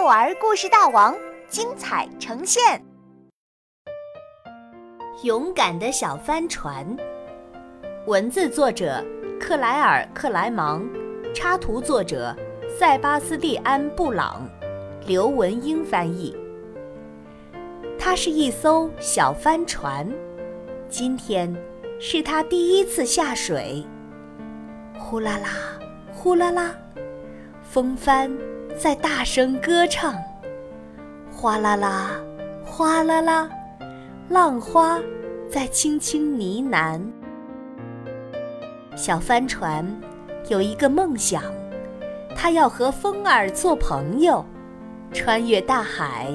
幼儿故事大王精彩呈现。勇敢的小帆船，文字作者克莱尔·克莱芒，插图作者塞巴斯蒂安·布朗，刘文英翻译。它是一艘小帆船，今天是它第一次下水。呼啦啦，呼啦啦，风帆。在大声歌唱，哗啦啦，哗啦啦，浪花在轻轻呢喃。小帆船有一个梦想，它要和风儿做朋友，穿越大海，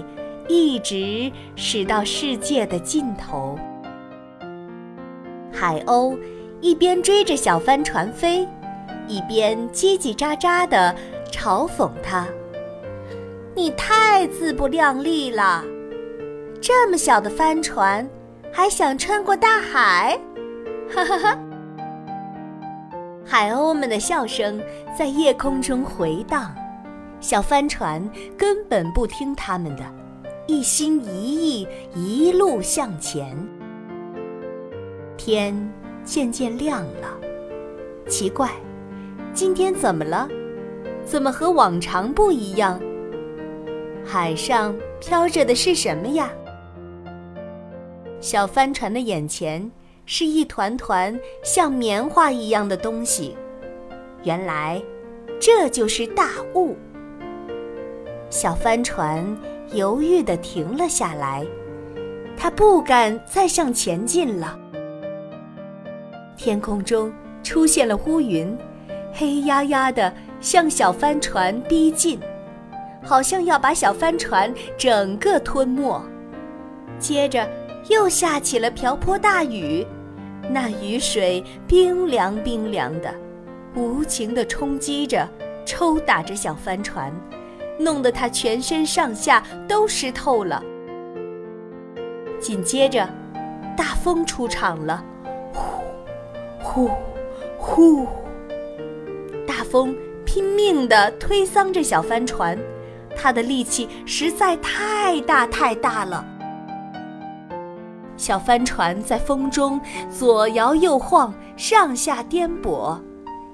一直驶到世界的尽头。海鸥一边追着小帆船飞，一边叽叽喳喳地。嘲讽他：“你太自不量力了，这么小的帆船，还想穿过大海？”哈哈哈！海鸥们的笑声在夜空中回荡，小帆船根本不听他们的，一心一意一路向前。天渐渐亮了，奇怪，今天怎么了？怎么和往常不一样？海上飘着的是什么呀？小帆船的眼前是一团团像棉花一样的东西，原来这就是大雾。小帆船犹豫地停了下来，它不敢再向前进了。天空中出现了乌云，黑压压的。向小帆船逼近，好像要把小帆船整个吞没。接着又下起了瓢泼大雨，那雨水冰凉冰凉的，无情地冲击着、抽打着小帆船，弄得它全身上下都湿透了。紧接着，大风出场了，呼，呼，呼，大风。拼命地推搡着小帆船，他的力气实在太大太大了。小帆船在风中左摇右晃，上下颠簸，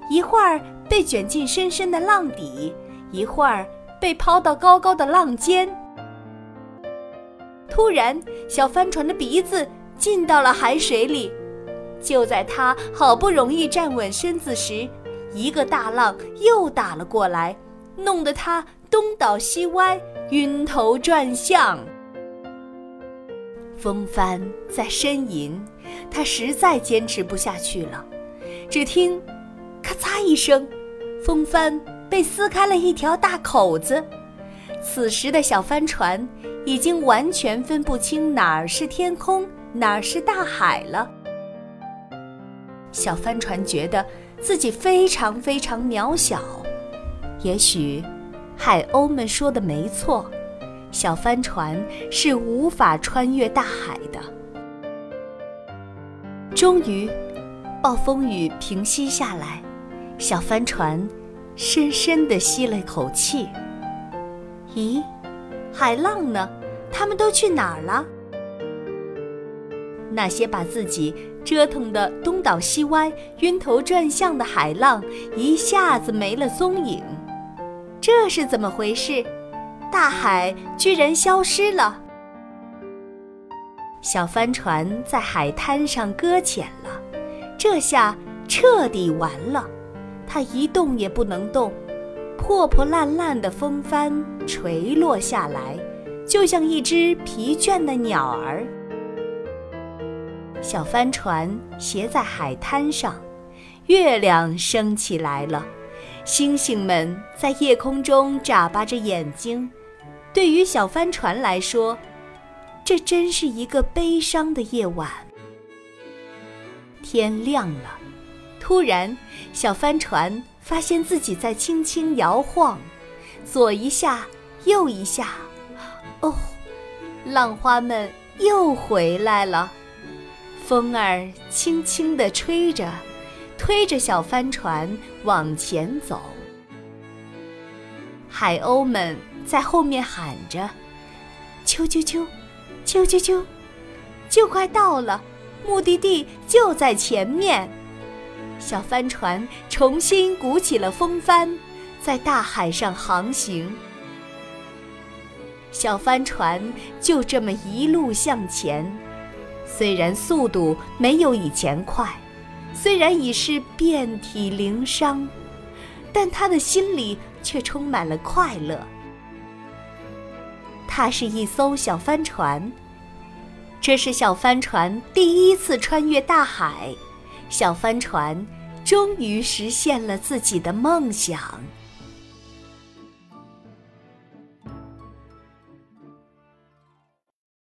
一会儿被卷进深深的浪底，一会儿被抛到高高的浪尖。突然，小帆船的鼻子进到了海水里。就在它好不容易站稳身子时，一个大浪又打了过来，弄得他东倒西歪，晕头转向。风帆在呻吟，他实在坚持不下去了。只听“咔嚓”一声，风帆被撕开了一条大口子。此时的小帆船已经完全分不清哪儿是天空，哪儿是大海了。小帆船觉得。自己非常非常渺小，也许海鸥们说的没错，小帆船是无法穿越大海的。终于，暴风雨平息下来，小帆船深深地吸了口气。咦，海浪呢？他们都去哪儿了？那些把自己折腾得东倒西歪、晕头转向的海浪一下子没了踪影，这是怎么回事？大海居然消失了。小帆船在海滩上搁浅了，这下彻底完了，它一动也不能动，破破烂烂的风帆垂落下来，就像一只疲倦的鸟儿。小帆船斜在海滩上，月亮升起来了，星星们在夜空中眨巴着眼睛。对于小帆船来说，这真是一个悲伤的夜晚。天亮了，突然，小帆船发现自己在轻轻摇晃，左一下，右一下。哦，浪花们又回来了。风儿轻轻地吹着，推着小帆船往前走。海鸥们在后面喊着：“啾啾啾，啾啾啾，就快到了，目的地就在前面。”小帆船重新鼓起了风帆，在大海上航行。小帆船就这么一路向前，虽然速度没有以前快，虽然已是遍体鳞伤，但他的心里却充满了快乐。它是一艘小帆船，这是小帆船第一次穿越大海，小帆船终于实现了自己的梦想。